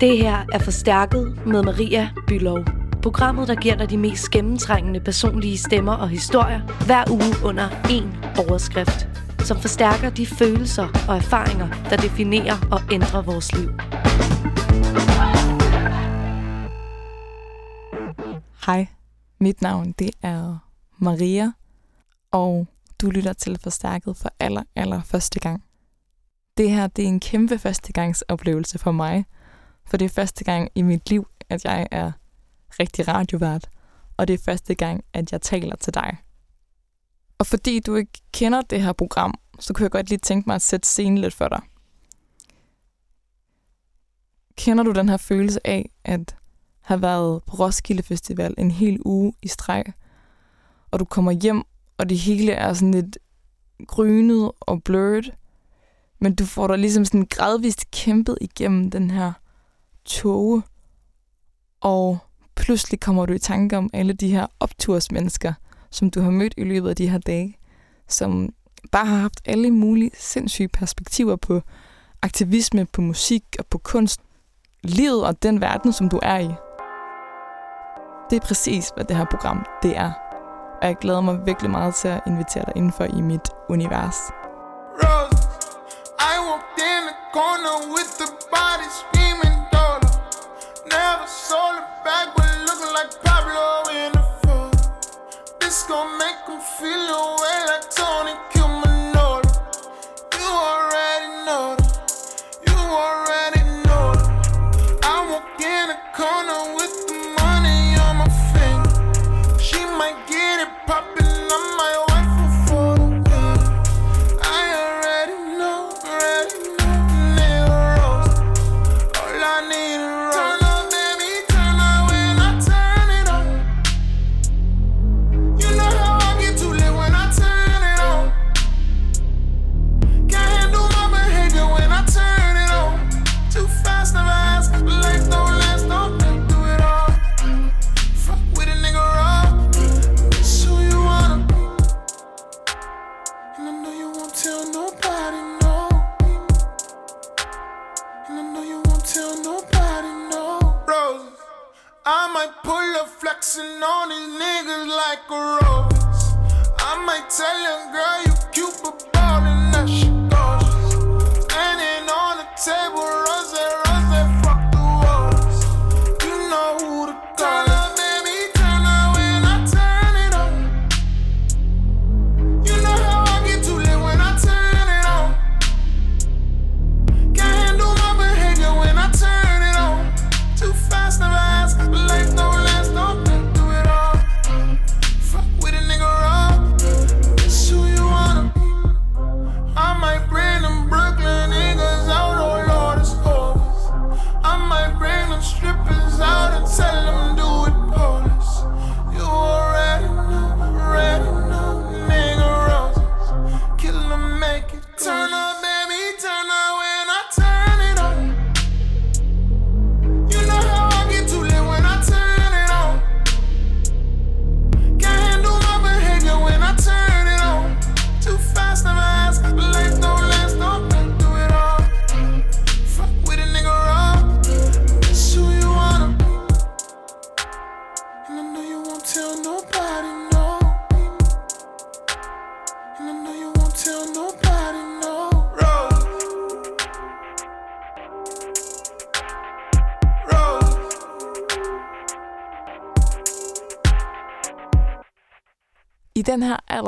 Det her er Forstærket med Maria Bylov. Programmet, der giver dig de mest gennemtrængende personlige stemmer og historier hver uge under én overskrift, som forstærker de følelser og erfaringer, der definerer og ændrer vores liv. Hej, mit navn det er Maria, og du lytter til Forstærket for aller, aller første gang. Det her det er en kæmpe førstegangsoplevelse for mig, for det er første gang i mit liv, at jeg er rigtig radiovært, og det er første gang, at jeg taler til dig. Og fordi du ikke kender det her program, så kunne jeg godt lige tænke mig at sætte scenen lidt for dig. Kender du den her følelse af at have været på Roskilde Festival en hel uge i streg, og du kommer hjem, og det hele er sådan lidt grynet og blurred, men du får dig ligesom sådan gradvist kæmpet igennem den her tåge, og pludselig kommer du i tanke om alle de her optursmennesker, som du har mødt i løbet af de her dage, som bare har haft alle mulige sindssyge perspektiver på aktivisme, på musik og på kunst, livet og den verden, som du er i. Det er præcis, hvad det her program det er. Og jeg glæder mig virkelig meget til at invitere dig indenfor i mit univers. Rose, I walked in the corner with the body spin. Never sold it back, but looking like Pablo in the photo. This gon' make him feel away like Tony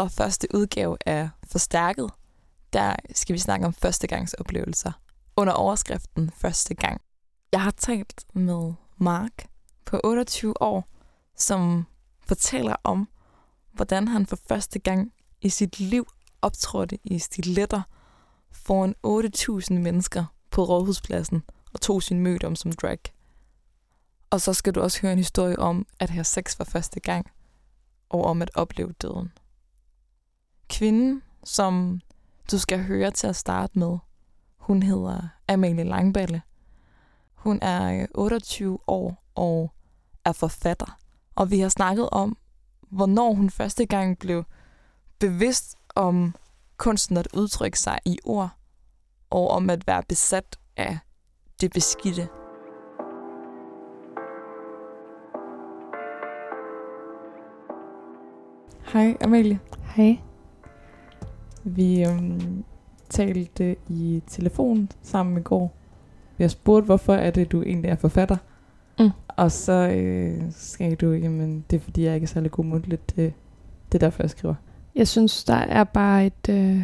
første udgave af Forstærket, der skal vi snakke om førstegangsoplevelser under overskriften Første gang. Jeg har talt med Mark på 28 år, som fortæller om, hvordan han for første gang i sit liv optrådte i stiletter foran 8.000 mennesker på Rådhuspladsen og tog sin møde om som drag. Og så skal du også høre en historie om at have sex for første gang – og om at opleve døden kvinden, som du skal høre til at starte med, hun hedder Amalie Langballe. Hun er øh, 28 år og er forfatter. Og vi har snakket om, hvornår hun første gang blev bevidst om kunsten at udtrykke sig i ord, og om at være besat af det beskidte. Hej Amalie. Hej. Vi øhm, talte i telefon sammen i går. Jeg spurgte, hvorfor er det, du egentlig er forfatter? Mm. Og så øh, skrev du, jamen det er fordi, jeg ikke er særlig god mundtligt. Det, det er derfor, jeg skriver. Jeg synes, der er bare et... Øh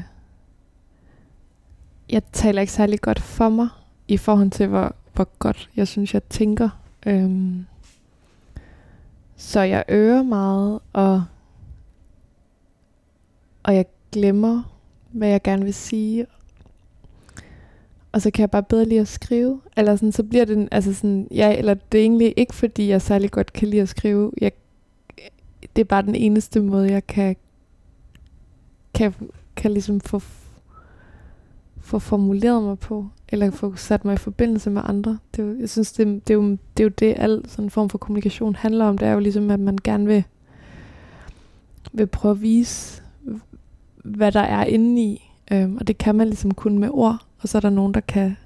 jeg taler ikke særlig godt for mig, i forhold til, hvor, hvor godt jeg synes, jeg tænker. Øhm så jeg øver meget, og, og jeg glemmer, hvad jeg gerne vil sige. Og så kan jeg bare bedre lide at skrive. Eller sådan, så bliver det, altså sådan, ja, eller det er egentlig ikke, fordi jeg særlig godt kan lide at skrive. Jeg, det er bare den eneste måde, jeg kan, kan, kan ligesom få, få formuleret mig på, eller få sat mig i forbindelse med andre. Det er jo, jeg synes, det, det, er jo, det er jo det, al sådan en form for kommunikation handler om. Det er jo ligesom, at man gerne vil, vil prøve at vise, hvad der er inde i. Øhm, og det kan man ligesom kun med ord, og så er der nogen, der kan,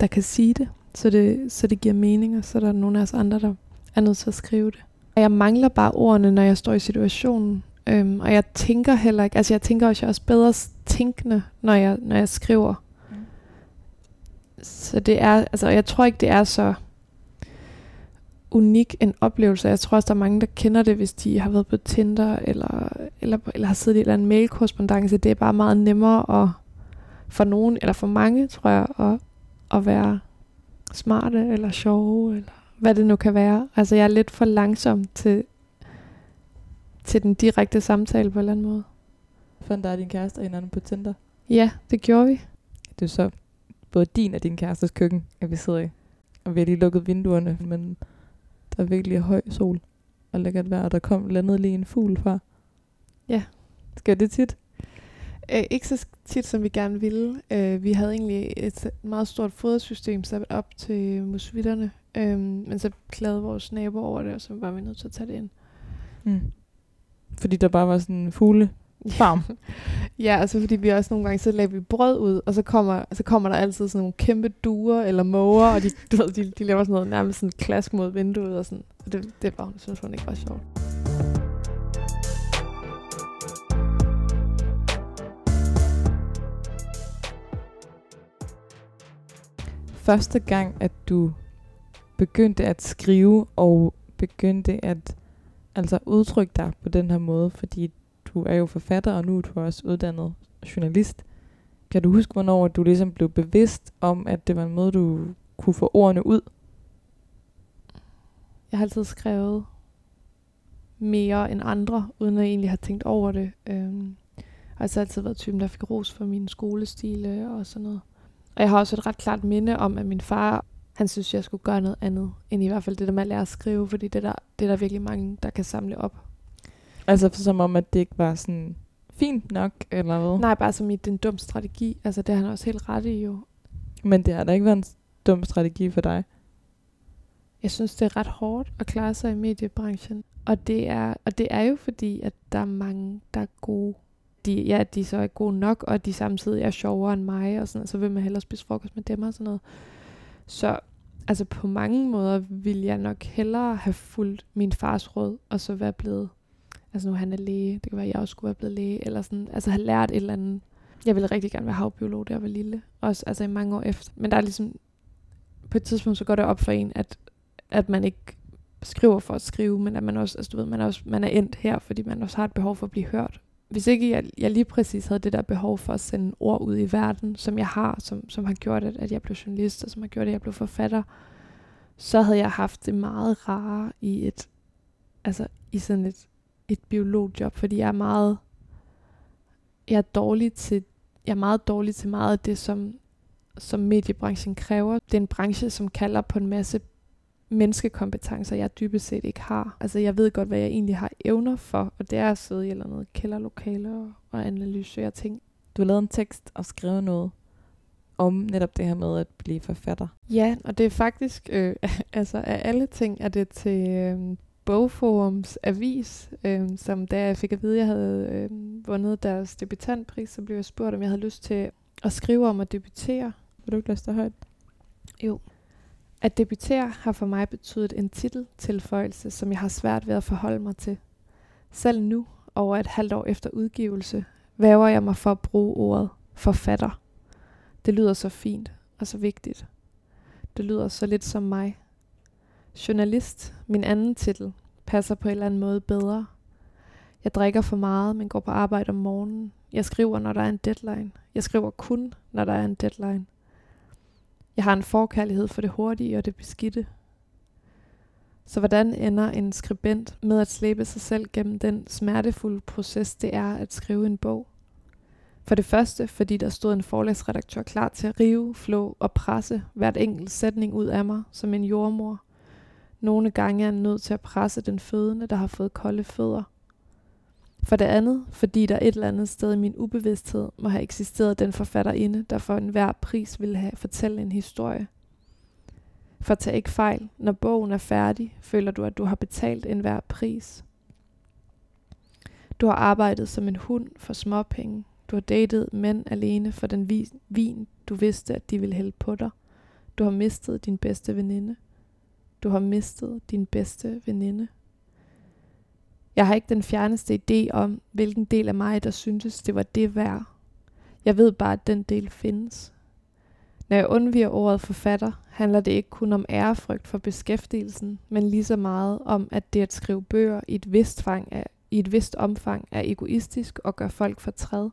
der kan sige det så, det, så det giver mening, og så er der nogle af os andre, der er nødt til at skrive det. Og jeg mangler bare ordene, når jeg står i situationen. Øhm, og jeg tænker heller ikke, altså jeg tænker også, jeg er også bedre tænkende, når jeg, når jeg skriver. Så det er, altså jeg tror ikke, det er så unik en oplevelse. Jeg tror også, der er mange, der kender det, hvis de har været på Tinder, eller, eller, eller har siddet i en eller anden mailkorrespondance. Det er bare meget nemmere at, for nogen, eller for mange, tror jeg, at, at være smarte, eller sjove, eller hvad det nu kan være. Altså jeg er lidt for langsom til, til den direkte samtale på en eller anden måde. Fandt dig din kæreste og hinanden på Tinder? Ja, det gjorde vi. Det er så både din og din kærestes køkken, at vi sidder i. Og vi har lige lukket vinduerne, men der er virkelig høj sol og lækkert vejr, og der kom landet lige en fugl fra. Ja. Skal det tit? Æ, ikke så tit, som vi gerne ville. Æ, vi havde egentlig et meget stort fodersystem sat op til musvitterne, øhm, men så klagede vores nabo over det, og så var vi nødt til at tage det ind. Mm. Fordi der bare var sådan en fugle farm. ja, altså fordi vi også nogle gange, så laver vi brød ud, og så kommer, så kommer der altid sådan nogle kæmpe duer eller måger, og de, du ved, de, de laver sådan noget nærmest sådan klask mod vinduet, og sådan. Og det, det var, hun synes hun ikke var sjovt. Første gang, at du begyndte at skrive og begyndte at altså udtrykke dig på den her måde, fordi du er jo forfatter, og nu er du også uddannet journalist. Kan du huske, hvornår du ligesom blev bevidst om, at det var en måde, du kunne få ordene ud? Jeg har altid skrevet mere end andre, uden at jeg egentlig have tænkt over det. Øhm, jeg har altså altid været typen, der fik ros for min skolestile og sådan noget. Og jeg har også et ret klart minde om, at min far, han synes, jeg skulle gøre noget andet, end i hvert fald det der med at lære at skrive, fordi det der, det er der virkelig mange, der kan samle op. Altså som om, at det ikke var sådan fint nok, eller hvad? Nej, bare som i den dum strategi. Altså det har han også helt ret i jo. Men det har da ikke været en dum strategi for dig? Jeg synes, det er ret hårdt at klare sig i mediebranchen. Og det er, og det er jo fordi, at der er mange, der er gode. De, ja, de så er gode nok, og de samtidig er sjovere end mig, og sådan og så vil man hellere spise frokost med dem og sådan noget. Så altså på mange måder vil jeg nok hellere have fulgt min fars råd, og så være blevet altså nu han er læge, det kan være, at jeg også skulle være blevet læge, eller sådan, altså have lært et eller andet. Jeg ville rigtig gerne være havbiolog, da jeg var lille, også altså i mange år efter. Men der er ligesom, på et tidspunkt, så går det op for en, at, at man ikke skriver for at skrive, men at man også, altså du ved, man er, også, man er endt her, fordi man også har et behov for at blive hørt. Hvis ikke jeg, jeg lige præcis havde det der behov for at sende ord ud i verden, som jeg har, som, som har gjort, at, at jeg blev journalist, og som har gjort, at jeg blev forfatter, så havde jeg haft det meget rare i et, altså i sådan et et biologjob, fordi jeg er meget jeg er dårlig til jeg er meget dårlig til meget af det som som mediebranchen kræver. Det er en branche som kalder på en masse menneskekompetencer, jeg dybest set ikke har. Altså jeg ved godt, hvad jeg egentlig har evner for, og det er at sidde i eller noget kælderlokale og, og analysere ting. Du har lavet en tekst og skrevet noget om netop det her med at blive forfatter. Ja, og det er faktisk, øh, altså af alle ting, er det til øh, Bogforums avis, øh, som da jeg fik at vide, at jeg havde øh, vundet deres debutantpris, så blev jeg spurgt, om jeg havde lyst til at skrive om at debutere. Vil du ikke læse det højt? Jo. At debutere har for mig betydet en titeltilføjelse, som jeg har svært ved at forholde mig til. Selv nu, over et halvt år efter udgivelse, væver jeg mig for at bruge ordet forfatter. Det lyder så fint og så vigtigt. Det lyder så lidt som mig. Journalist, min anden titel, passer på en eller anden måde bedre. Jeg drikker for meget, men går på arbejde om morgenen. Jeg skriver, når der er en deadline. Jeg skriver kun, når der er en deadline. Jeg har en forkærlighed for det hurtige og det beskidte. Så hvordan ender en skribent med at slæbe sig selv gennem den smertefulde proces, det er at skrive en bog? For det første, fordi der stod en forlagsredaktør klar til at rive, flå og presse hvert enkelt sætning ud af mig som en jordmor. Nogle gange er han nødt til at presse den fødende, der har fået kolde fødder. For det andet, fordi der et eller andet sted i min ubevidsthed må have eksisteret den forfatterinde, der for enhver pris ville have fortælle en historie. For tag ikke fejl, når bogen er færdig, føler du, at du har betalt enhver pris. Du har arbejdet som en hund for småpenge. Du har datet mænd alene for den vin, du vidste, at de ville hælde på dig. Du har mistet din bedste veninde. Du har mistet din bedste veninde. Jeg har ikke den fjerneste idé om, hvilken del af mig, der syntes, det var det værd. Jeg ved bare, at den del findes. Når jeg undviger ordet forfatter, handler det ikke kun om ærefrygt for beskæftigelsen, men lige så meget om, at det at skrive bøger i et vist, fang er, i et vist omfang er egoistisk og gør folk fortræd.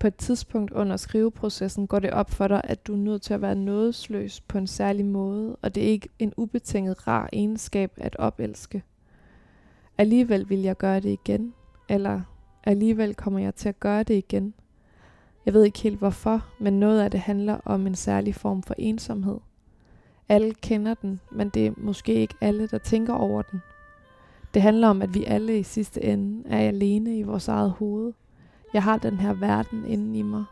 På et tidspunkt under skriveprocessen går det op for dig, at du er nødt til at være nådesløs på en særlig måde, og det er ikke en ubetinget rar egenskab at opelske. Alligevel vil jeg gøre det igen, eller alligevel kommer jeg til at gøre det igen. Jeg ved ikke helt hvorfor, men noget af det handler om en særlig form for ensomhed. Alle kender den, men det er måske ikke alle, der tænker over den. Det handler om, at vi alle i sidste ende er alene i vores eget hoved. Jeg har den her verden inde i mig.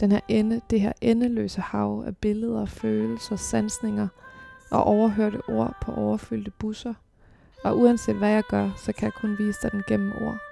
Den her ende, det her endeløse hav af billeder, følelser, sansninger og overhørte ord på overfyldte busser. Og uanset hvad jeg gør, så kan jeg kun vise dig den gennem ord.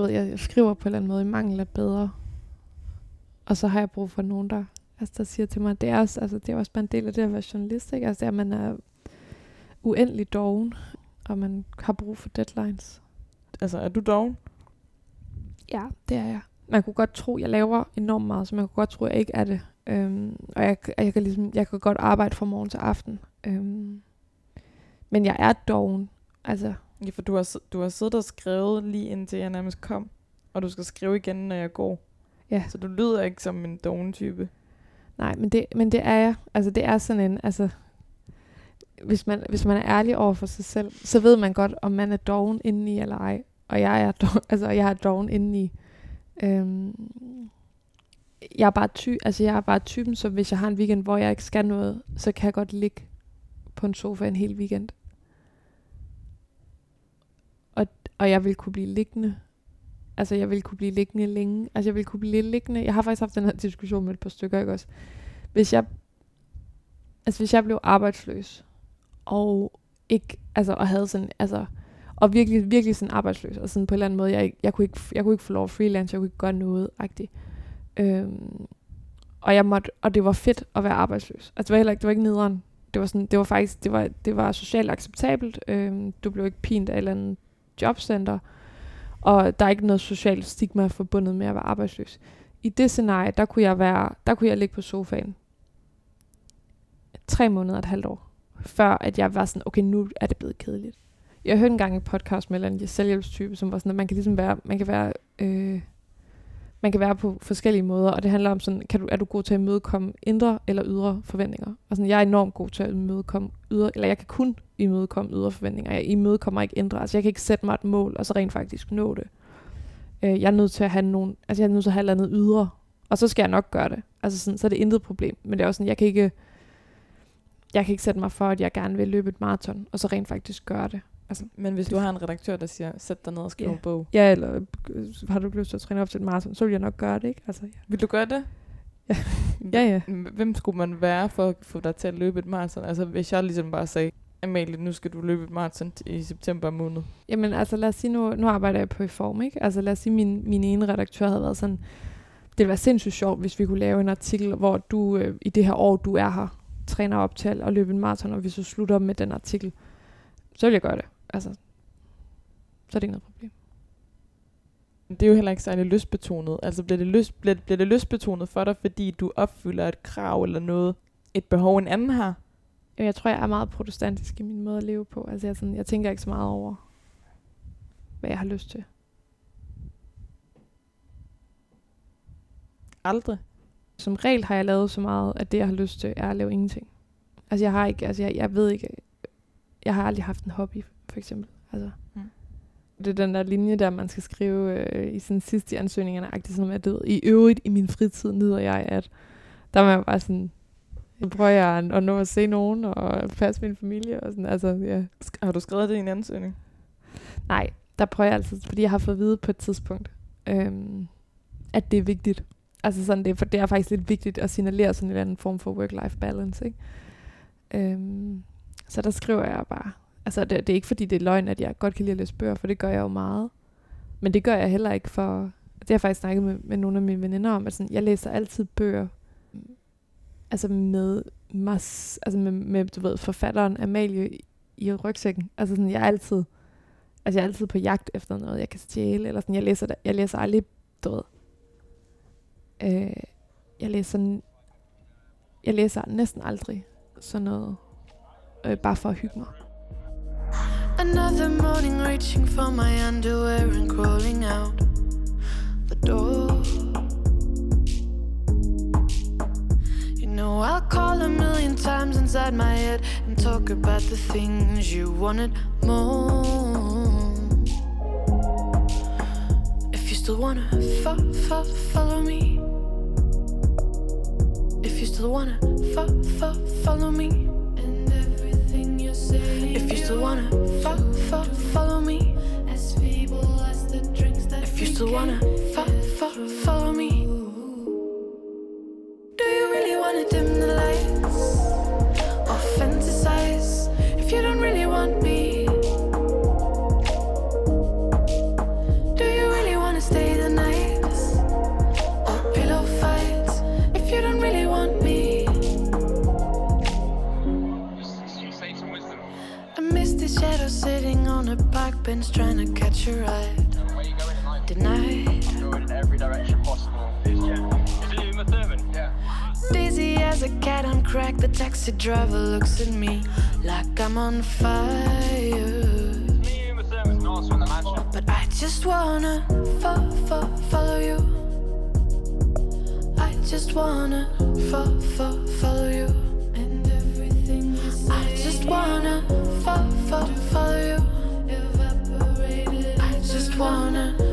Du ved, jeg skriver på en eller anden måde i mangel af bedre. Og så har jeg brug for nogen, der, altså, der siger til mig, det er, også, altså, det er også bare en del af det at være journalist, ikke? Altså, det er, at man er uendelig doven, og man har brug for deadlines. Altså, er du doven? Ja, det er jeg. Man kunne godt tro, jeg laver enormt meget, så man kunne godt tro, jeg ikke er det. Øhm, og jeg, jeg, kan ligesom, jeg kan godt arbejde fra morgen til aften. Øhm, men jeg er doven. Altså, Ja, for du har, du har siddet og skrevet lige indtil jeg nærmest kom. Og du skal skrive igen, når jeg går. Ja. Så du lyder ikke som en doven type. nej, men det, men det er jeg. Altså, det er sådan en, altså, hvis man, hvis man er ærlig over for sig selv, så ved man godt, om man er doven indeni eller ej. Og jeg er, doven, altså, jeg er doven indeni. Øhm, jeg er bare ty, altså jeg er bare typen, så hvis jeg har en weekend, hvor jeg ikke skal noget, så kan jeg godt ligge på en sofa en hel weekend. Og, jeg ville kunne blive liggende. Altså jeg ville kunne blive liggende længe. Altså jeg ville kunne blive liggende. Jeg har faktisk haft den her diskussion med et par stykker, ikke også? Hvis jeg, altså hvis jeg blev arbejdsløs, og ikke, altså og havde sådan, altså, og virkelig, virkelig sådan arbejdsløs, og sådan på en eller anden måde, jeg, jeg, kunne, ikke, jeg kunne ikke få lov at freelance, jeg kunne ikke gøre noget, agtigt. Øhm, og jeg måtte, og det var fedt at være arbejdsløs. Altså det var heller ikke, det var ikke nederen. Det var sådan, det var faktisk, det var, det var socialt acceptabelt. Øhm, du blev ikke pint af et eller andet jobcenter, og der er ikke noget socialt stigma forbundet med at være arbejdsløs. I det scenarie, der kunne jeg være, der kunne jeg ligge på sofaen tre måneder, et halvt år, før at jeg var sådan, okay, nu er det blevet kedeligt. Jeg hørte engang en podcast med en selvhjælpstype, som var sådan, at man kan ligesom være, man kan være, øh, man kan være på forskellige måder, og det handler om sådan, kan du, er du god til at imødekomme indre eller ydre forventninger? Og sådan, jeg er enormt god til at imødekomme ydre, eller jeg kan kun imødekomme ydre forventninger. Jeg imødekommer ikke indre. Altså jeg kan ikke sætte mig et mål, og så rent faktisk nå det. Øh, jeg er nødt til at have nogen, altså jeg er nødt til at have noget andet ydre, og så skal jeg nok gøre det. Altså sådan, så er det intet problem. Men det er også sådan, jeg kan ikke, jeg kan ikke sætte mig for, at jeg gerne vil løbe et maraton, og så rent faktisk gøre det. Altså, Men hvis du har en redaktør, der siger, sæt dig ned og skriv Ja. en bog. ja, eller øh, har du lyst til at træne op til et maraton, så vil jeg nok gøre det, ikke? Altså, ja. Vil du gøre det? Ja. Ja, ja. Hvem skulle man være for at få dig til at løbe et maraton? Altså hvis jeg ligesom bare sagde, Amalie, nu skal du løbe et maraton i september måned. Jamen altså lad os sige, nu, nu arbejder jeg på i form, ikke? Altså lad os sige, min, min ene redaktør havde været sådan, det ville være sindssygt sjovt, hvis vi kunne lave en artikel, hvor du øh, i det her år, du er her, træner op til at løbe en maraton, og hvis du slutter med den artikel, så vil jeg gøre det. Altså, så er det ikke noget problem. Det er jo heller ikke særlig lystbetonet. Altså bliver det, lyst, bliver, bliver det lystbetonet for dig, fordi du opfylder et krav eller noget, et behov en anden har? Jeg tror, jeg er meget protestantisk i min måde at leve på. Altså, jeg, sådan, jeg tænker ikke så meget over, hvad jeg har lyst til. Aldrig. Som regel har jeg lavet så meget, at det, jeg har lyst til, er at lave ingenting. Altså, jeg har ikke, altså, jeg, jeg ved ikke, jeg har aldrig haft en hobby, for eksempel. Altså, Mm. det er den der linje, der man skal skrive øh, i sådan sidst i ansøgningerne, agtigt sådan med, at i øvrigt i min fritid nyder jeg, at der var jeg bare sådan, nu prøver jeg at, nå at se nogen og passe min familie og sådan, altså, ja. Har du skrevet det i en ansøgning? Nej, der prøver jeg altid, fordi jeg har fået at vide på et tidspunkt, øhm, at det er vigtigt. Altså sådan, det, er, for det er faktisk lidt vigtigt at signalere sådan en eller anden form for work-life balance, ikke? Øhm, så der skriver jeg bare, altså det, det er ikke fordi det er løgn, at jeg godt kan lide at læse bøger, for det gør jeg jo meget. Men det gør jeg heller ikke for, det har jeg faktisk snakket med, med nogle af mine veninder om, at sådan, jeg læser altid bøger, altså med, mas, altså med, med du ved, forfatteren Amalie i, i rygsækken. Altså sådan, jeg er altid, altså jeg er altid på jagt efter noget, jeg kan stjæle, eller sådan, jeg læser, jeg læser aldrig, du ved, øh, jeg læser, n- jeg læser næsten aldrig sådan noget, øh, bare for at hygge mig. Another morning reaching for my underwear and crawling out the door. You know, I'll call a million times inside my head and talk about the things you wanted more. If you still wanna fo- fo- follow me, if you still wanna fo- fo- follow me, If you still wanna fo- fo- follow me, as feeble as the drinks that If you still wanna fo- fo- follow me, do you really wanna dim the lights? Or fantasize? If you don't really want me, a back bench trying to catch a ride. Where you going in life? Denied. Going in every direction possible. Is it Uma Thurman? Yeah. Dizzy as a cat on crack, the taxi driver looks at me like I'm on fire. Me, Uma Thurman's nice on the mansion. But I just wanna fo- fo- follow you. I just wanna fo- fo- follow you. And everything. I just wanna fo- fo- follow you wanna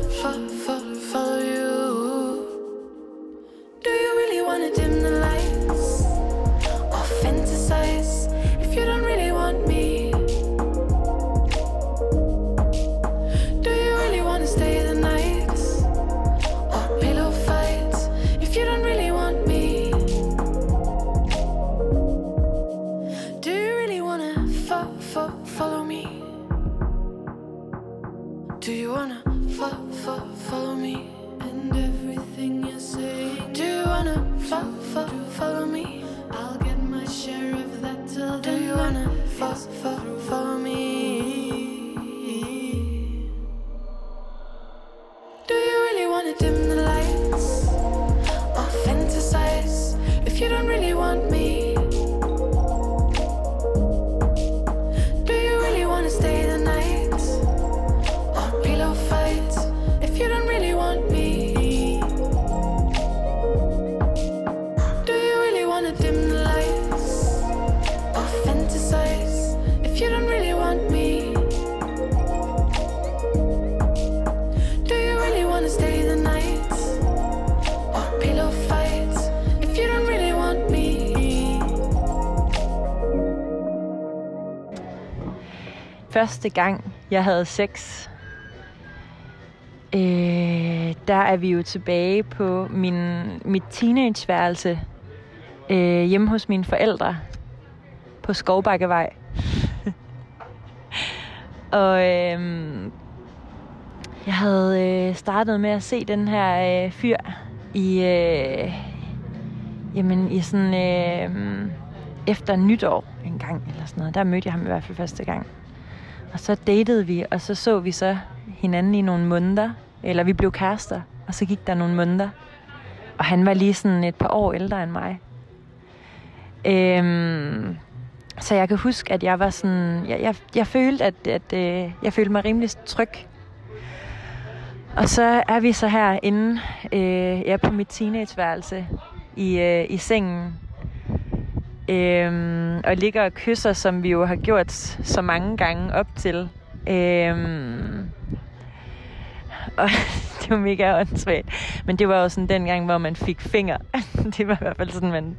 Første gang, jeg havde sex, øh, der er vi jo tilbage på min, mit teenageværelse øh, hjemme hos mine forældre på Skovbakkevej. Og øh, jeg havde øh, startet med at se den her øh, fyr i, øh, jamen, i sådan øh, efter nytår en gang eller sådan noget. Der mødte jeg ham i hvert fald første gang. Og så datede vi, og så så vi så hinanden i nogle måneder. Eller vi blev kærester, og så gik der nogle måneder. Og han var lige sådan et par år ældre end mig. Øhm, så jeg kan huske, at jeg var sådan... Jeg, jeg, jeg følte, at, at øh, jeg følte mig rimelig tryg. Og så er vi så herinde øh, ja, på mit teenageværelse i, øh, i sengen. Øhm, og ligger og kysser, som vi jo har gjort så mange gange op til. Øhm, og det var mega åndssvagt. Men det var jo sådan den gang, hvor man fik finger. det var i hvert fald sådan, man,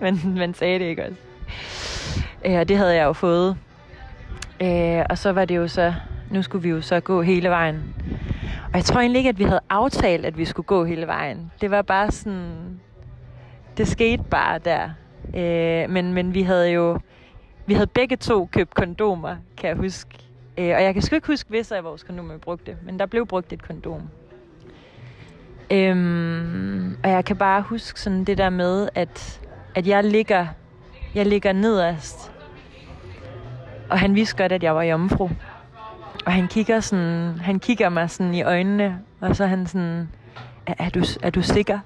man, man sagde det, ikke også? Øh, og det havde jeg jo fået. Øh, og så var det jo så, nu skulle vi jo så gå hele vejen. Og jeg tror egentlig ikke, at vi havde aftalt, at vi skulle gå hele vejen. Det var bare sådan, det skete bare der. Øh, men, men vi havde jo, vi havde begge to købt kondomer, kan jeg huske. Øh, og jeg kan sgu ikke huske, hvis af vores kondomer vi brugte, men der blev brugt et kondom. Øhm, og jeg kan bare huske sådan det der med, at, at jeg ligger, jeg ligger nederst. Og han vidste godt, at jeg var jomfru. Og han kigger, sådan, han kigger mig sådan i øjnene, og så er han sådan, er, er, du, er du sikker?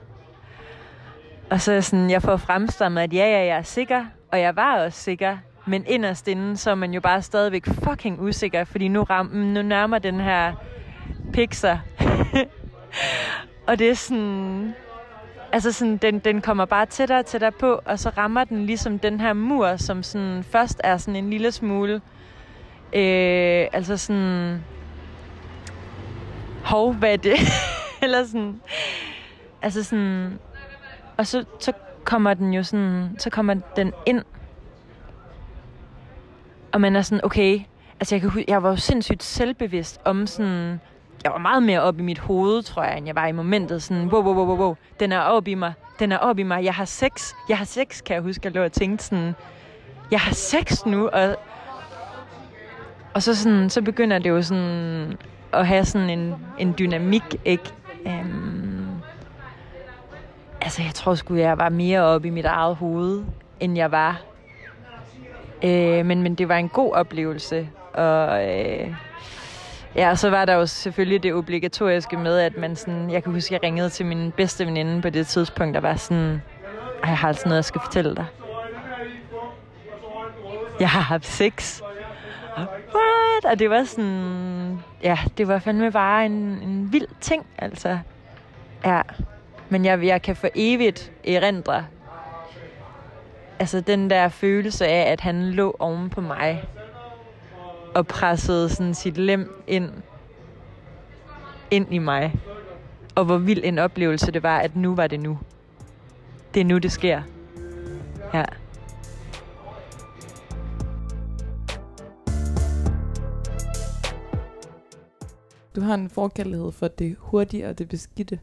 Og så sådan, jeg får fremstammet, at ja, ja, jeg er sikker, og jeg var også sikker. Men inderst inden, så er man jo bare stadigvæk fucking usikker, fordi nu, ram, nu nærmer den her pixer. og det er sådan... Altså sådan, den, den kommer bare tættere og tættere på, og så rammer den ligesom den her mur, som sådan først er sådan en lille smule... Øh, altså sådan... Hov, hvad er det? Eller sådan... Altså sådan... Og så, så kommer den jo sådan... Så kommer den ind. Og man er sådan, okay... Altså jeg, kan, jeg var jo sindssygt selvbevidst om sådan... Jeg var meget mere op i mit hoved, tror jeg, end jeg var i momentet. Sådan, wow, wow, wow, wow, wow. Den er op i mig. Den er op i mig. Jeg har sex. Jeg har sex, kan jeg huske, jeg lå og tænkte sådan... Jeg har sex nu, og... Og så, sådan, så begynder det jo sådan at have sådan en, en dynamik, ikke? Um, altså, jeg tror sgu, jeg var mere oppe i mit eget hoved, end jeg var. Øh, men, men det var en god oplevelse, og... Øh, Ja, og så var der jo selvfølgelig det obligatoriske med, at man sådan, jeg kan huske, jeg ringede til min bedste veninde på det tidspunkt, der var sådan, jeg har altså noget, jeg skal fortælle dig. Jeg har haft sex. What? Og det var sådan, ja, det var fandme bare en, en vild ting, altså. Ja, men jeg, jeg kan for evigt erindre, altså den der følelse af, at han lå oven på mig, og pressede sådan sit lem ind, ind i mig. Og hvor vild en oplevelse det var, at nu var det nu. Det er nu, det sker. Ja. Du har en forkærlighed for det hurtige og det beskidte.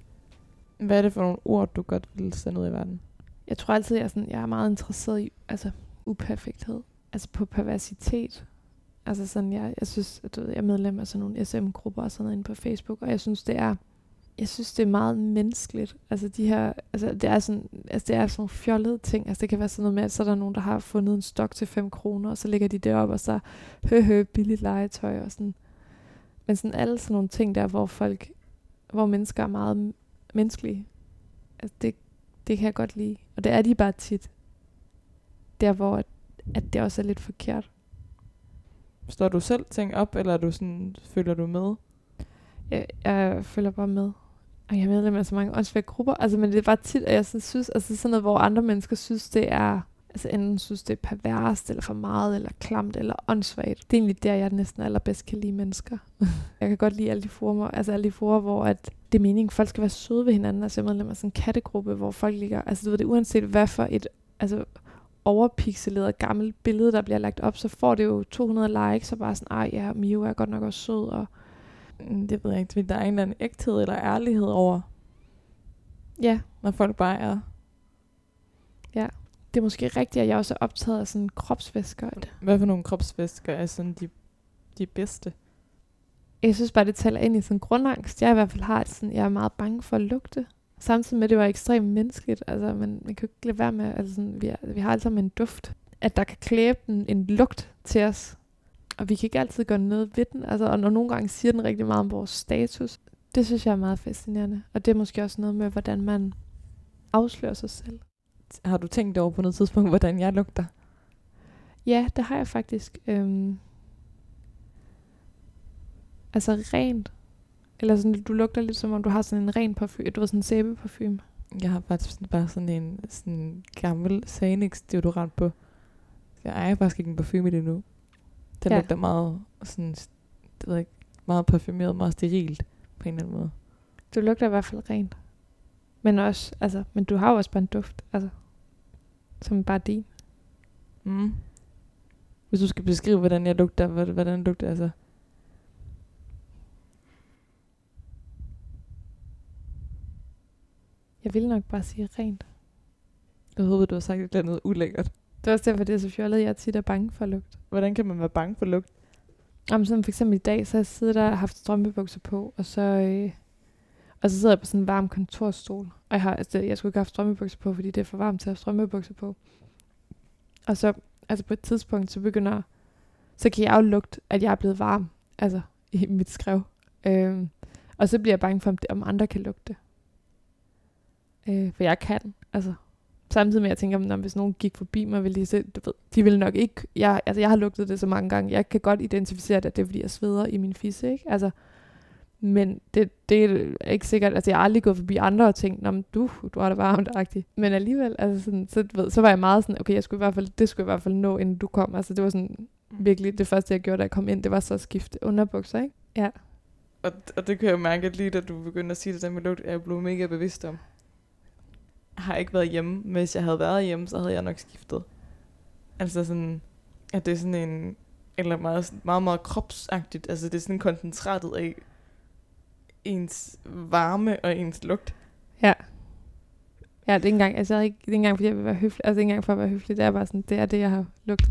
Hvad er det for nogle ord, du godt vil sende ud i verden? Jeg tror altid, jeg er, sådan, jeg er meget interesseret i altså, uperfekthed. Altså på perversitet. Altså sådan, jeg, jeg synes, at du ved, jeg er medlem af sådan nogle SM-grupper og sådan noget inde på Facebook, og jeg synes, det er, jeg synes, det er meget menneskeligt. Altså de her, altså det er sådan, altså det er sådan nogle fjollede ting. Altså det kan være sådan noget med, at så er der nogen, der har fundet en stok til 5 kroner, og så lægger de det op, og så hø hø, billigt legetøj og sådan. Men sådan alle sådan nogle ting der, hvor folk, hvor mennesker er meget menneskelige. Altså det, det kan jeg godt lide. Og det er de bare tit. Der, hvor at, at det også er lidt forkert. Står du selv ting op, eller er du sådan, følger du med? Jeg, jeg følger bare med. Og jeg er medlem af så mange åndssvage grupper. Altså, men det er bare tit, at jeg sådan synes, altså sådan noget, hvor andre mennesker synes, det er, altså enten synes, det er perverst, eller for meget, eller klamt, eller åndssvagt. Det er egentlig der, jeg næsten allerbedst kan lide mennesker. jeg kan godt lide alle de former, altså alle de former, hvor at det er meningen, folk skal være søde ved hinanden. Altså, jeg er medlem af sådan en kattegruppe, hvor folk ligger, altså du ved det, uanset hvad for et, altså overpixeleret gammelt billede, der bliver lagt op, så får det jo 200 likes, og bare sådan, ej ja, Mio er godt nok også sød, og Mm, Det ved jeg ikke. Der er en eller anden ægthed eller ærlighed over, ja, når folk bare er. Det er måske rigtigt, at jeg også er optaget af sådan kropsvæsker. Hvad for nogle kropsvæsker er sådan de, de bedste? Jeg synes bare, det taler ind i sådan grundangst. Jeg i hvert fald har et sådan, jeg er meget bange for at lugte. Samtidig med, at det var ekstremt menneskeligt. Altså, men man kan jo ikke lade være med, altså sådan, vi, er, vi har alle sammen en duft. At der kan klæbe en, en lugt til os. Og vi kan ikke altid gøre noget ved den. Altså, og når nogle gange siger den rigtig meget om vores status. Det synes jeg er meget fascinerende. Og det er måske også noget med, hvordan man afslører sig selv. Har du tænkt over på noget tidspunkt, hvordan jeg lugter? Ja, det har jeg faktisk. Øhm, altså rent. Eller sådan, du lugter lidt som om, du har sådan en ren parfume. Du har sådan en sæbeparfume. Jeg har faktisk sådan- bare sådan en sådan gammel Sanix deodorant på. Jeg ejer faktisk ikke en parfume i det nu. Den Ja. lugter meget sådan, det ved ikke, meget parfumeret, meget sterilt på en eller anden måde. Du lugter i hvert fald rent. Men også, altså, men du har jo også bare en duft, altså, som bare er din. Mm. Hvis du skal beskrive, hvordan jeg lugter, hvordan, hvordan lugter altså. Jeg vil nok bare sige rent. Jeg håber, du har sagt et eller andet ulækkert. Det er også derfor, det er så fjollet, jeg tit er bange for lugt. Hvordan kan man være bange for lugt? Om som for eksempel i dag, så har jeg siddet der og haft strømpebukser på, og så, øh, og så sidder jeg på sådan en varm kontorstol. Og jeg, har, altså, jeg skulle ikke have haft strømpebukser på, fordi det er for varmt til at have strømpebukser på. Og så, altså på et tidspunkt, så begynder, så kan jeg jo lugte, at jeg er blevet varm, altså i mit skrev. Øhm, og så bliver jeg bange for, om, det, om andre kan lugte. Øh, for jeg kan, altså. Samtidig med, at jeg tænker, om, hvis nogen gik forbi mig, ville de se, du ved, de ville nok ikke, jeg, altså jeg har lugtet det så mange gange, jeg kan godt identificere det, at det er, fordi jeg sveder i min fisse, ikke? Altså, men det, det er ikke sikkert, altså jeg har aldrig gået forbi andre og tænkt, Nå, du, du har det varmt -agtigt. Men alligevel, altså sådan, så, ved, så var jeg meget sådan, okay, jeg skulle i hvert fald, det skulle jeg i hvert fald nå, inden du kom. Altså det var sådan, virkelig det første, jeg gjorde, da jeg kom ind, det var så at skifte underbukser, ikke? Ja. Og, og det kan jeg jo mærke, at lige da du begyndte at sige det der med lugt, er jeg blevet mega bevidst om. Jeg har ikke været hjemme, men hvis jeg havde været hjemme, så havde jeg nok skiftet. Altså sådan, at det er sådan en, eller meget, meget, meget kropsagtigt, altså det er sådan koncentratet af ens varme og ens lugt. Ja. Ja, det er ikke engang, altså, jeg er ikke, det er ikke engang, fordi jeg vil være høflig. Altså, det er ikke engang for at være høflig. Det er bare sådan, det er det, jeg har lugtet.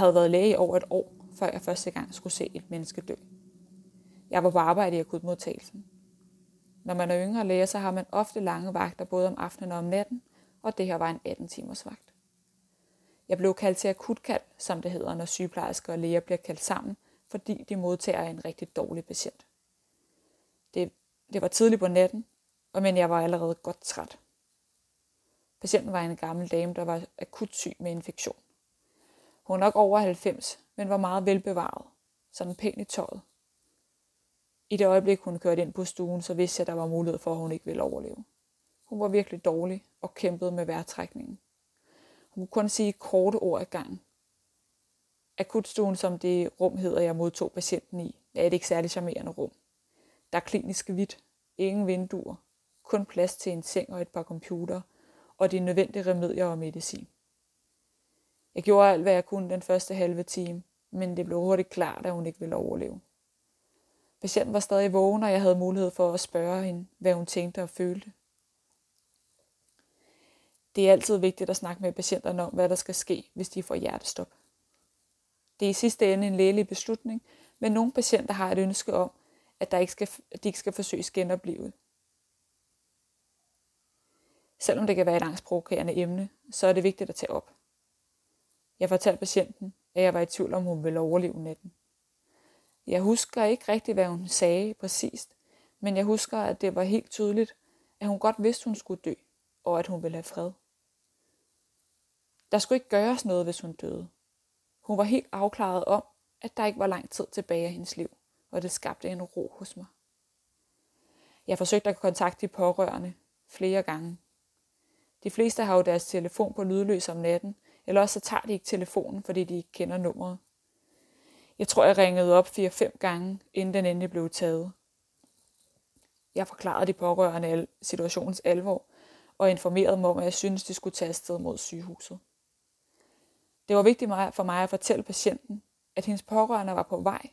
Havde været læge i over et år, før jeg første gang skulle se et menneske dø. Jeg var på arbejde i akutmodtagelsen. Når man er yngre læge, så har man ofte lange vagter både om aftenen og om natten, og det her var en 18-timers vagt. Jeg blev kaldt til akutkald, som det hedder, når sygeplejersker og læger bliver kaldt sammen, fordi de modtager en rigtig dårlig patient. Det, det var tidligt på natten, og men jeg var allerede godt træt. Patienten var en gammel dame, der var akut syg med infektion. Hun var nok over 90, men var meget velbevaret, sådan pæn i tøjet. I det øjeblik, hun kørte ind på stuen, så vidste jeg, at der var mulighed for, at hun ikke ville overleve. Hun var virkelig dårlig og kæmpede med vejrtrækningen. Hun kunne kun sige korte ord ad gangen. Akutstuen, som det rum hedder, jeg modtog patienten i, er et ikke særlig charmerende rum. Der er klinisk hvidt, ingen vinduer, kun plads til en seng og et par computer, og de nødvendige remedier og medicin. Jeg gjorde alt, hvad jeg kunne den første halve time, men det blev hurtigt klart, at hun ikke ville overleve. Patienten var stadig vågen, og jeg havde mulighed for at spørge hende, hvad hun tænkte og følte. Det er altid vigtigt at snakke med patienterne om, hvad der skal ske, hvis de får hjertestop. Det er i sidste ende en lægelig beslutning, men nogle patienter har et ønske om, at, der ikke skal, at de ikke skal forsøges genoplevet. Selvom det kan være et angstprovokerende emne, så er det vigtigt at tage op. Jeg fortalte patienten, at jeg var i tvivl om, hun ville overleve natten. Jeg husker ikke rigtigt, hvad hun sagde præcist, men jeg husker, at det var helt tydeligt, at hun godt vidste, hun skulle dø, og at hun ville have fred. Der skulle ikke gøres noget, hvis hun døde. Hun var helt afklaret om, at der ikke var lang tid tilbage af hendes liv, og det skabte en ro hos mig. Jeg forsøgte at kontakte de pårørende flere gange. De fleste har jo deres telefon på lydløs om natten, eller også så tager de ikke telefonen, fordi de ikke kender nummeret. Jeg tror, jeg ringede op 4-5 gange, inden den endelig blev taget. Jeg forklarede de pårørende situationens alvor, og informerede dem om, at jeg synes, de skulle tage afsted mod sygehuset. Det var vigtigt for mig at fortælle patienten, at hendes pårørende var på vej,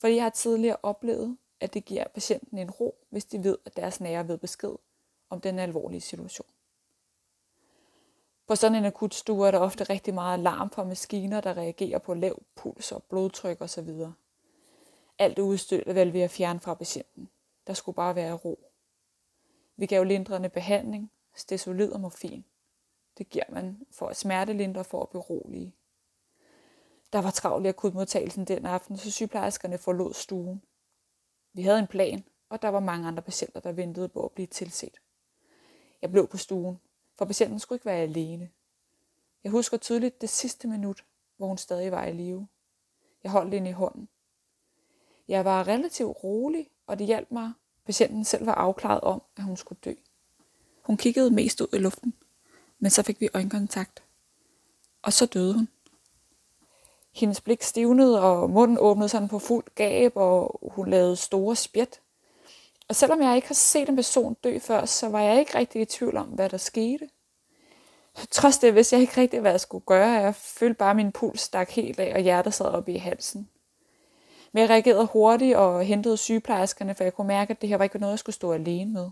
fordi jeg har tidligere oplevet, at det giver patienten en ro, hvis de ved, at deres nære ved besked om den alvorlige situation. På sådan en akutstue er der ofte rigtig meget larm fra maskiner, der reagerer på lav puls og blodtryk osv. Alt udstyr valgte ved at fjerne fra patienten. Der skulle bare være ro. Vi gav lindrende behandling, stesolid og morfin. Det giver man for at smertelindre for at berolige. Der var travlt i akutmodtagelsen den aften, så sygeplejerskerne forlod stuen. Vi havde en plan, og der var mange andre patienter, der ventede på at blive tilset. Jeg blev på stuen, for patienten skulle ikke være alene. Jeg husker tydeligt det sidste minut, hvor hun stadig var i live. Jeg holdt hende i hånden. Jeg var relativt rolig, og det hjalp mig. Patienten selv var afklaret om, at hun skulle dø. Hun kiggede mest ud i luften, men så fik vi øjenkontakt. Og så døde hun. Hendes blik stivnede, og munden åbnede sådan på fuld gab, og hun lavede store spjæt. Og selvom jeg ikke har set en person dø før, så var jeg ikke rigtig i tvivl om, hvad der skete. Trods det vidste jeg ikke rigtig, hvad jeg skulle gøre. Jeg følte bare, at min puls stak helt af, og hjertet sad oppe i halsen. Men jeg reagerede hurtigt og hentede sygeplejerskerne, for jeg kunne mærke, at det her var ikke noget, jeg skulle stå alene med.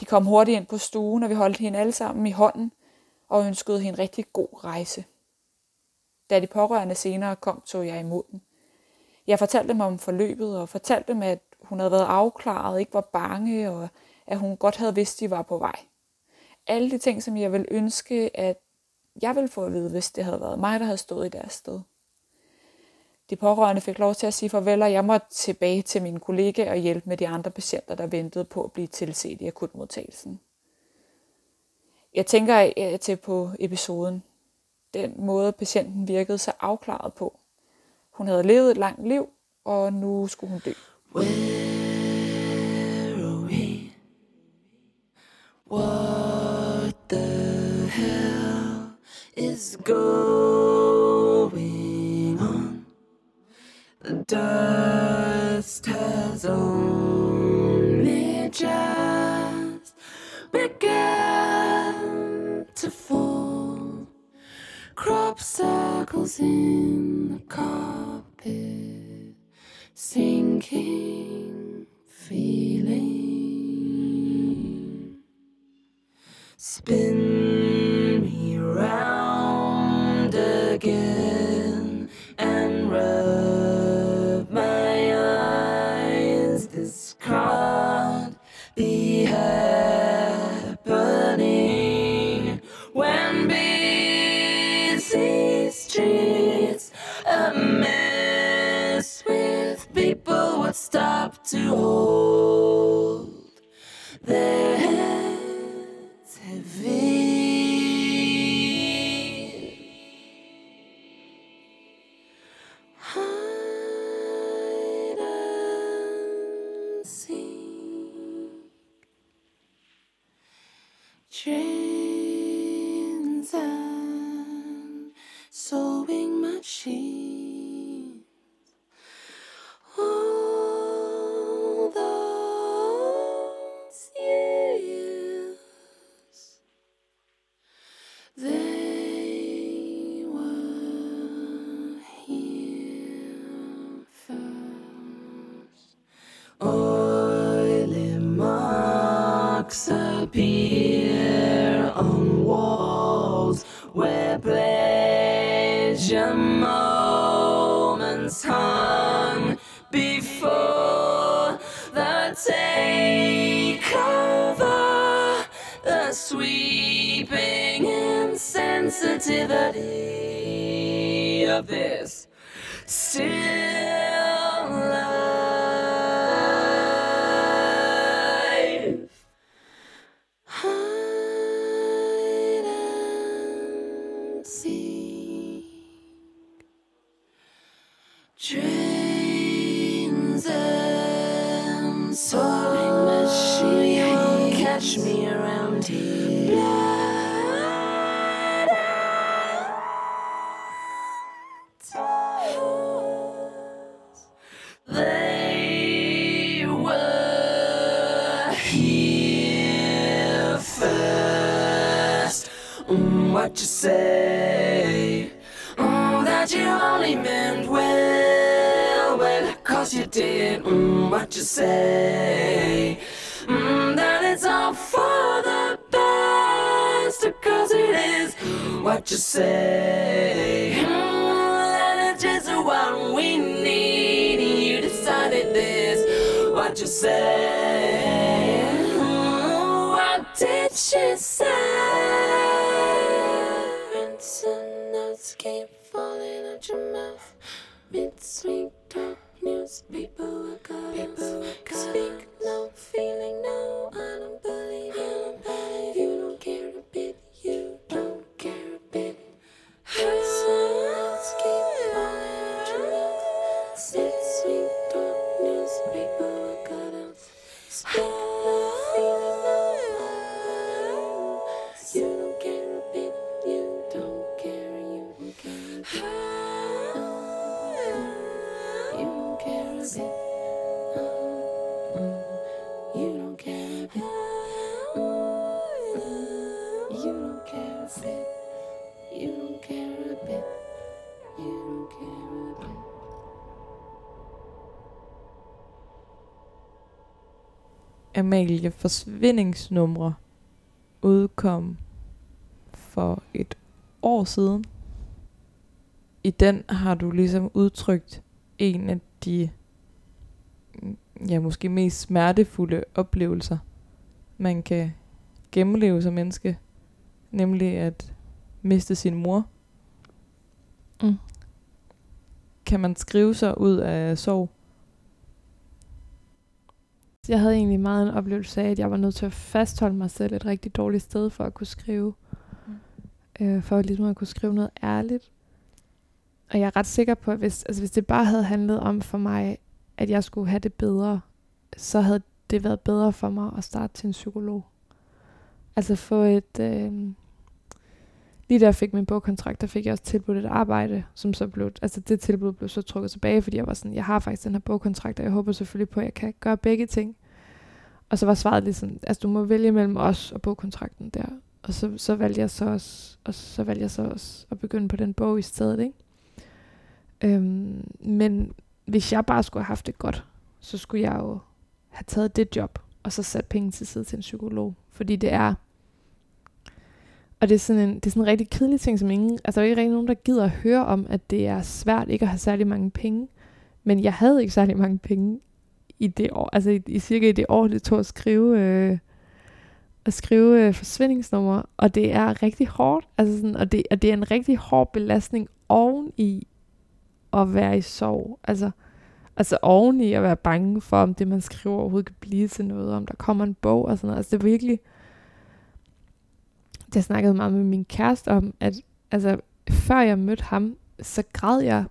De kom hurtigt ind på stuen, og vi holdt hende alle sammen i hånden og ønskede hende en rigtig god rejse. Da de pårørende senere kom, tog jeg imod dem. Jeg fortalte dem om forløbet og fortalte dem, at hun havde været afklaret, ikke var bange, og at hun godt havde vidst, de var på vej. Alle de ting, som jeg ville ønske, at jeg ville få at vide, hvis det havde været mig, der havde stået i deres sted. De pårørende fik lov til at sige farvel, og jeg måtte tilbage til mine kollegaer og hjælpe med de andre patienter, der ventede på at blive tilset i akutmodtagelsen. Jeg tænker til på episoden. Den måde, patienten virkede så afklaret på. Hun havde levet et langt liv, og nu skulle hun dø. Well. Is going on? The dust has only just begun to fall. Crop circles in the carpet, sinking feeling. Spin of this she said. Amalie Forsvindingsnumre udkom for et år siden. I den har du ligesom udtrykt en af de ja, måske mest smertefulde oplevelser, man kan gennemleve som menneske. Nemlig at miste sin mor. Mm. Kan man skrive sig ud af sorg? Jeg havde egentlig meget en oplevelse af, at jeg var nødt til at fastholde mig selv et rigtig dårligt sted for at kunne skrive. Mm. Øh, for ligesom at kunne skrive noget ærligt. Og jeg er ret sikker på, at hvis, altså hvis det bare havde handlet om for mig, at jeg skulle have det bedre, så havde det været bedre for mig at starte til en psykolog. Altså få et... Øh, lige da jeg fik min bogkontrakt, der fik jeg også tilbudt et arbejde, som så blev... Altså det tilbud blev så trukket tilbage, fordi jeg var sådan, jeg har faktisk den her bogkontrakt, og jeg håber selvfølgelig på, at jeg kan gøre begge ting. Og så var svaret ligesom, altså du må vælge mellem os og bogkontrakten der. Og så, så valgte jeg så også, og så valgte jeg så også at begynde på den bog i stedet, ikke? Øhm, men hvis jeg bare skulle have haft det godt, så skulle jeg jo have taget det job, og så sat penge til side til en psykolog. Fordi det er, og det er sådan en, det er sådan en rigtig kedelig ting, som ingen, altså der er ikke rigtig nogen, der gider at høre om, at det er svært ikke at have særlig mange penge. Men jeg havde ikke særlig mange penge i det år, altså i, i cirka i det år, det tog at skrive, øh, at skrive øh, forsvindingsnummer, og det er rigtig hårdt, altså sådan, og, det, og det er en rigtig hård belastning oven i at være i sorg, altså, altså oven i at være bange for, om det man skriver overhovedet kan blive til noget, om der kommer en bog og sådan noget, altså det er virkelig, jeg snakkede meget med min kæreste om, at altså, før jeg mødte ham, så græd jeg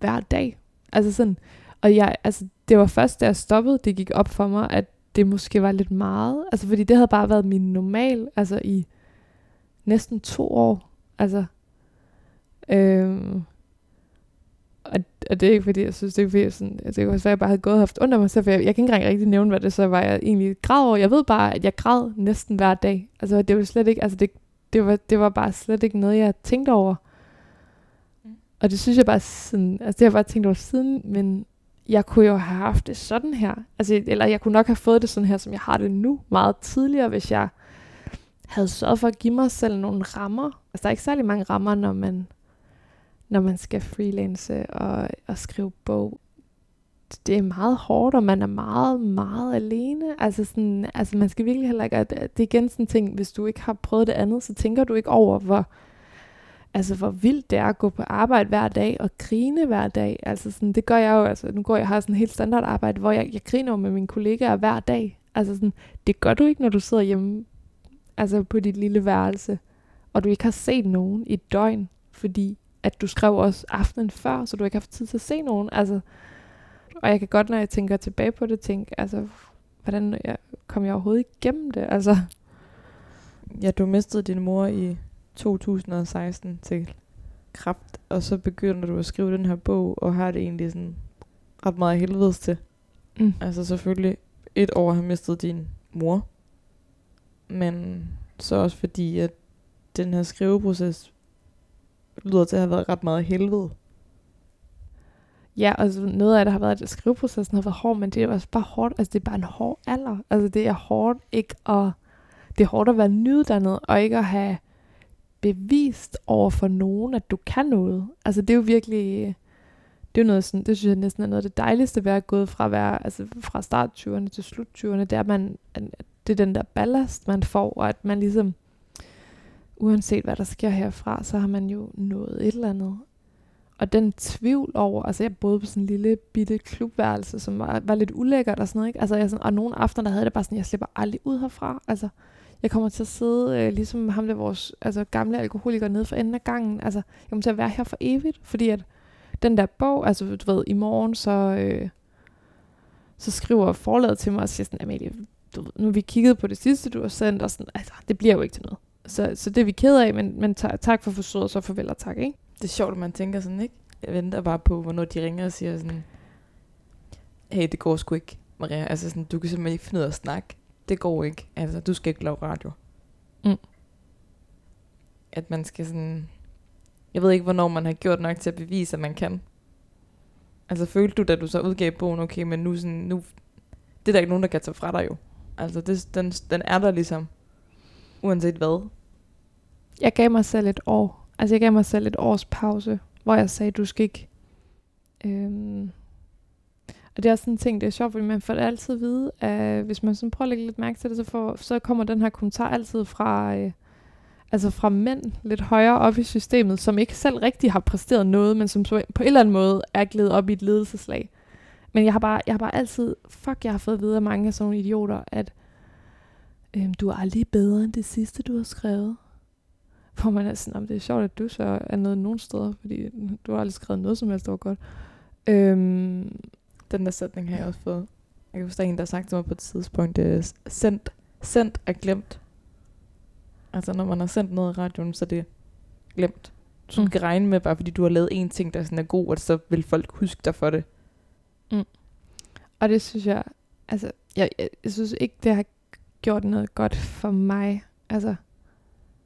hver dag. Altså sådan, og jeg, altså, det var først, da jeg stoppede, det gik op for mig, at det måske var lidt meget. Altså, fordi det havde bare været min normal, altså i næsten to år. Altså, øhm, og, og det er ikke fordi, jeg synes, det er fordi, jeg sådan, altså, det kunne også være, at jeg bare havde gået og haft under mig selv, for jeg, jeg kan ikke engang rigtig nævne, hvad det så var, jeg egentlig græd over. Jeg ved bare, at jeg græd næsten hver dag. Altså, det var slet ikke, altså, det, det, var, det var bare slet ikke noget, jeg tænkte over. Mm. Og det synes jeg bare sådan, altså det har jeg bare tænkt over siden, men jeg kunne jo have haft det sådan her. Altså, eller jeg kunne nok have fået det sådan her, som jeg har det nu, meget tidligere, hvis jeg havde sørget for at give mig selv nogle rammer. Altså, der er ikke særlig mange rammer, når man, når man skal freelance og, og skrive bog. Det er meget hårdt, og man er meget, meget alene. Altså, sådan, altså man skal virkelig heller ikke... at- Det er igen sådan en ting, hvis du ikke har prøvet det andet, så tænker du ikke over, hvor, altså, hvor vildt det er at gå på arbejde hver dag og grine hver dag. Altså, sådan, det gør jeg jo. Altså, nu går jeg har sådan et helt standard arbejde, hvor jeg, jeg griner med mine kollegaer hver dag. Altså, sådan, det gør du ikke, når du sidder hjemme altså på dit lille værelse, og du ikke har set nogen i et døgn, fordi at du skrev også aftenen før, så du ikke har haft tid til at se nogen. Altså, og jeg kan godt, når jeg tænker tilbage på det, tænke, altså, hvordan jeg, kom jeg overhovedet igennem det? Altså, Ja, du mistede din mor i 2016 til kræft, og så begynder du at skrive den her bog, og har det egentlig sådan ret meget helvedes til. mm. Altså selvfølgelig et år at have mistet din mor, men så også fordi, at den her skriveproces lyder til at have været ret meget helvede. Ja, og altså noget af det har været, at skriveprocessen har været hård, men det er også bare hårdt. Altså, det er bare en hård alder. Altså, det er hårdt ikke at... Det er hårdt at være nyuddannet, og ikke at have bevist over for nogen, at du kan noget. Altså, det er jo virkelig... Det er jo noget sådan, det synes jeg næsten er noget af det dejligste ved at gå fra, at være, altså fra start 20'erne til slut 20'erne, det er, at man, at det er den der ballast, man får, og at man ligesom, uanset hvad der sker herfra, så har man jo nået et eller andet. Og den tvivl over, altså jeg boede på sådan en lille bitte klubværelse, som var, var lidt ulækkert og sådan noget, ikke? Altså jeg sådan, og nogle aftener, der havde det bare sådan, jeg slipper aldrig ud herfra. Altså jeg kommer til at sidde, øh, ligesom ham der vores altså, gamle alkoholiker nede for enden af gangen. Altså jeg kommer til at være her for evigt, fordi at den der bog, altså du ved, i morgen, så, øh, så skriver forladet til mig og siger sådan, Amalie, du nu har vi kigget på det sidste, du har sendt, og sådan, altså, det bliver jo ikke til noget. Så, så det er vi ked af, men, men ta- tak for forsøget, og så farvel og tak, ikke? Det er sjovt, at man tænker sådan, ikke? Jeg venter bare på, hvornår de ringer og siger sådan, hey, det går sgu ikke, Maria. Altså sådan, du kan simpelthen ikke finde ud af at snakke. Det går ikke. Altså, du skal ikke lave radio. Mm. At man skal sådan... Jeg ved ikke, hvornår man har gjort nok til at bevise, at man kan. Altså, følte du, da du så udgav bogen, okay, men nu sådan... Nu, det er der ikke nogen, der kan tage fra dig jo. Altså, det, den, den er der ligesom. Uanset hvad. Jeg gav mig selv et år. Altså jeg gav mig selv et års pause, hvor jeg sagde, du skal ikke... Øhm, og det er også sådan en ting, det er sjovt, fordi man får det altid at vide, at hvis man sådan prøver at lægge lidt mærke til det, så, får, så kommer den her kommentar altid fra, øh, altså fra mænd lidt højere op i systemet, som ikke selv rigtig har præsteret noget, men som på en eller anden måde er glædet op i et ledelseslag. Men jeg har bare, jeg har bare altid, fuck, jeg har fået at vide af mange af sådan nogle idioter, at øhm, du er aldrig bedre end det sidste, du har skrevet. Hvor man er sådan, om det er sjovt, at du så er noget nogen steder, fordi du har aldrig skrevet noget som helst, der var godt. Øhm, Den der sætning har jeg også fået. Jeg kan forstå en, der har sagt til mig på et tidspunkt, det er sendt, sendt er glemt. Altså når man har sendt noget i radioen, så er det glemt. Du Mm. mm. kan regne med, bare fordi du har lavet en ting, der sådan er god, at så vil folk huske dig for det. og det synes jeg, altså, jeg, jeg, jeg synes ikke, det har gjort noget godt for mig. Altså,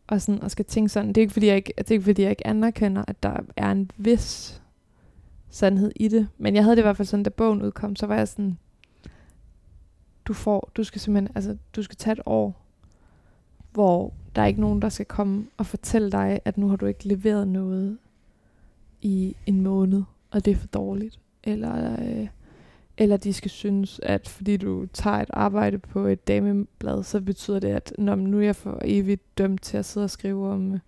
og sådan, og skal tænke sådan, det er ikke fordi, jeg ikke, det er ikke, fordi jeg ikke anerkender, at der er en vis sandhed i det. Men jeg havde det i hvert fald sådan, da bogen udkom, så var jeg sådan, du får, du skal simpelthen, altså, du skal tage et år, hvor der er ikke nogen, der skal komme og fortælle dig, at nu har du ikke leveret noget i en måned, og det er for dårligt. Eller, øh, eller de skal synes, at fordi du tager et arbejde på et dameblad, så betyder det, at når nu er jeg for evigt dømt til at sidde og skrive om øh,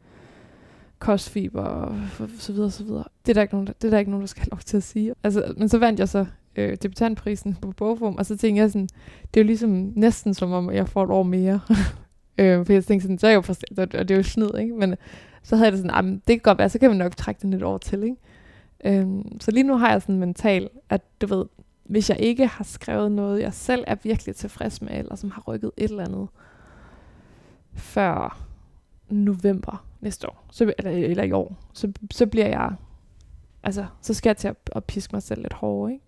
kostfiber og så videre, så videre. Det er der ikke nogen, der, det er der ikke nogen, der skal have lov til at sige. Altså, men så vandt jeg så øh, debutantprisen på Bogform, og så tænkte jeg sådan, det er jo ligesom næsten som om, jeg får et år mere. øh, for jeg tænkte sådan, så er jeg jo for og det er jo snyd, ikke? Men øh, så havde jeg det sådan, det kan godt være, så kan man nok trække den et år til, ikke? Øhm, så lige nu har jeg sådan mental, at du ved, hvis jeg ikke har skrevet noget, jeg selv er virkelig tilfreds med, eller som har rykket et eller andet, før november næste år, så, eller, eller i år, så, så bliver jeg, altså, så skal jeg til at, at piske mig selv lidt hårdere, ikke?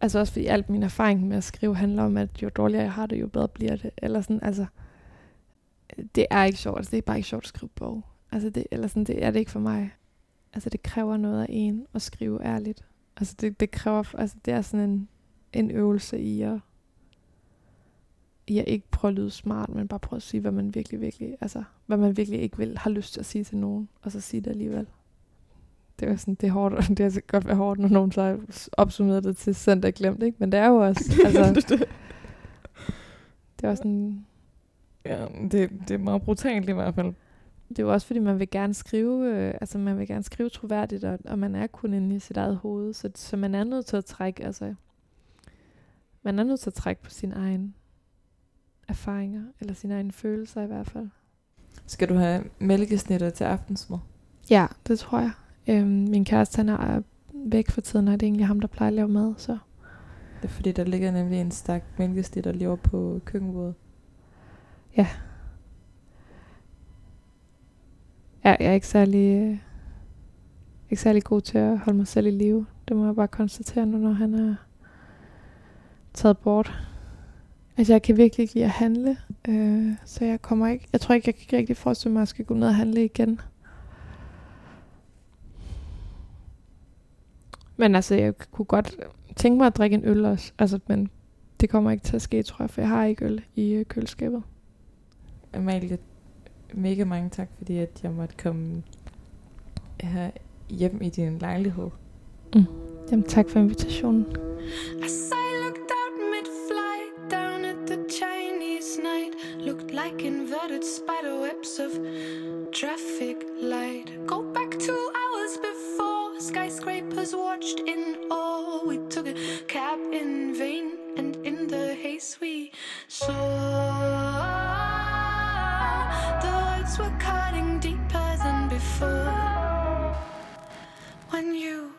Altså også fordi alt min erfaring med at skrive handler om, at jo dårligere jeg har det, jo bedre bliver det. Eller sådan, altså, det er ikke sjovt. Altså, det er bare ikke sjovt at skrive bog. Altså, det, eller sådan, det er det ikke for mig. Altså, det kræver noget af en at skrive ærligt. Altså, det, det kræver, altså, det er sådan en, en øvelse i at, i at ikke prøve at lyde smart, men bare prøve at sige, hvad man virkelig, virkelig, altså, hvad man virkelig ikke vil, har lyst til at sige til nogen, og så sige det alligevel. Det er sådan, det er hårdt, og det er godt være hårdt, når nogen så har opsummeret det til søndag glemt, ikke? Men det er jo også, altså, det er også sådan, ja, det, det er meget brutalt i hvert fald. Det er jo også fordi, man vil gerne skrive, øh, altså man vil gerne skrive troværdigt, og, og man er kun inde i sit eget hoved, så, så man er nødt til at trække, altså, man er nødt til at trække på sine egne erfaringer, eller sine egne følelser i hvert fald. Skal du have mælkesnitter til aftensmad? Ja, det tror jeg. Øhm, min kæreste, han er væk for tiden, og det er egentlig ham, der plejer at lave mad, så Det er fordi, der ligger nemlig en stak mælkesnitter lige over på køkkenbordet. ja, jeg er ikke særlig, øh, ikke særlig god til at holde mig selv i live. Det må jeg bare konstatere nu, når han er taget bort. Altså, jeg kan virkelig ikke lide at handle, øh, så jeg kommer ikke, jeg tror ikke, jeg kan rigtig forestille mig, at jeg skal gå ned og handle igen. Men altså, jeg kunne godt tænke mig at drikke en øl også. Altså, men det kommer ikke til at ske, tror jeg, for jeg har ikke øl i øh, køleskabet. Amalie, mega mange tak, fordi at jeg måtte komme her hjem i din lejlighed. Mm. Jamen, tak for invitationen. As I looked out mid-flight down at the Chinese night Looked like inverted spider webs of traffic light Go back two hours before skyscrapers watched in awe We took a cab in vain and in the haze we saw on you.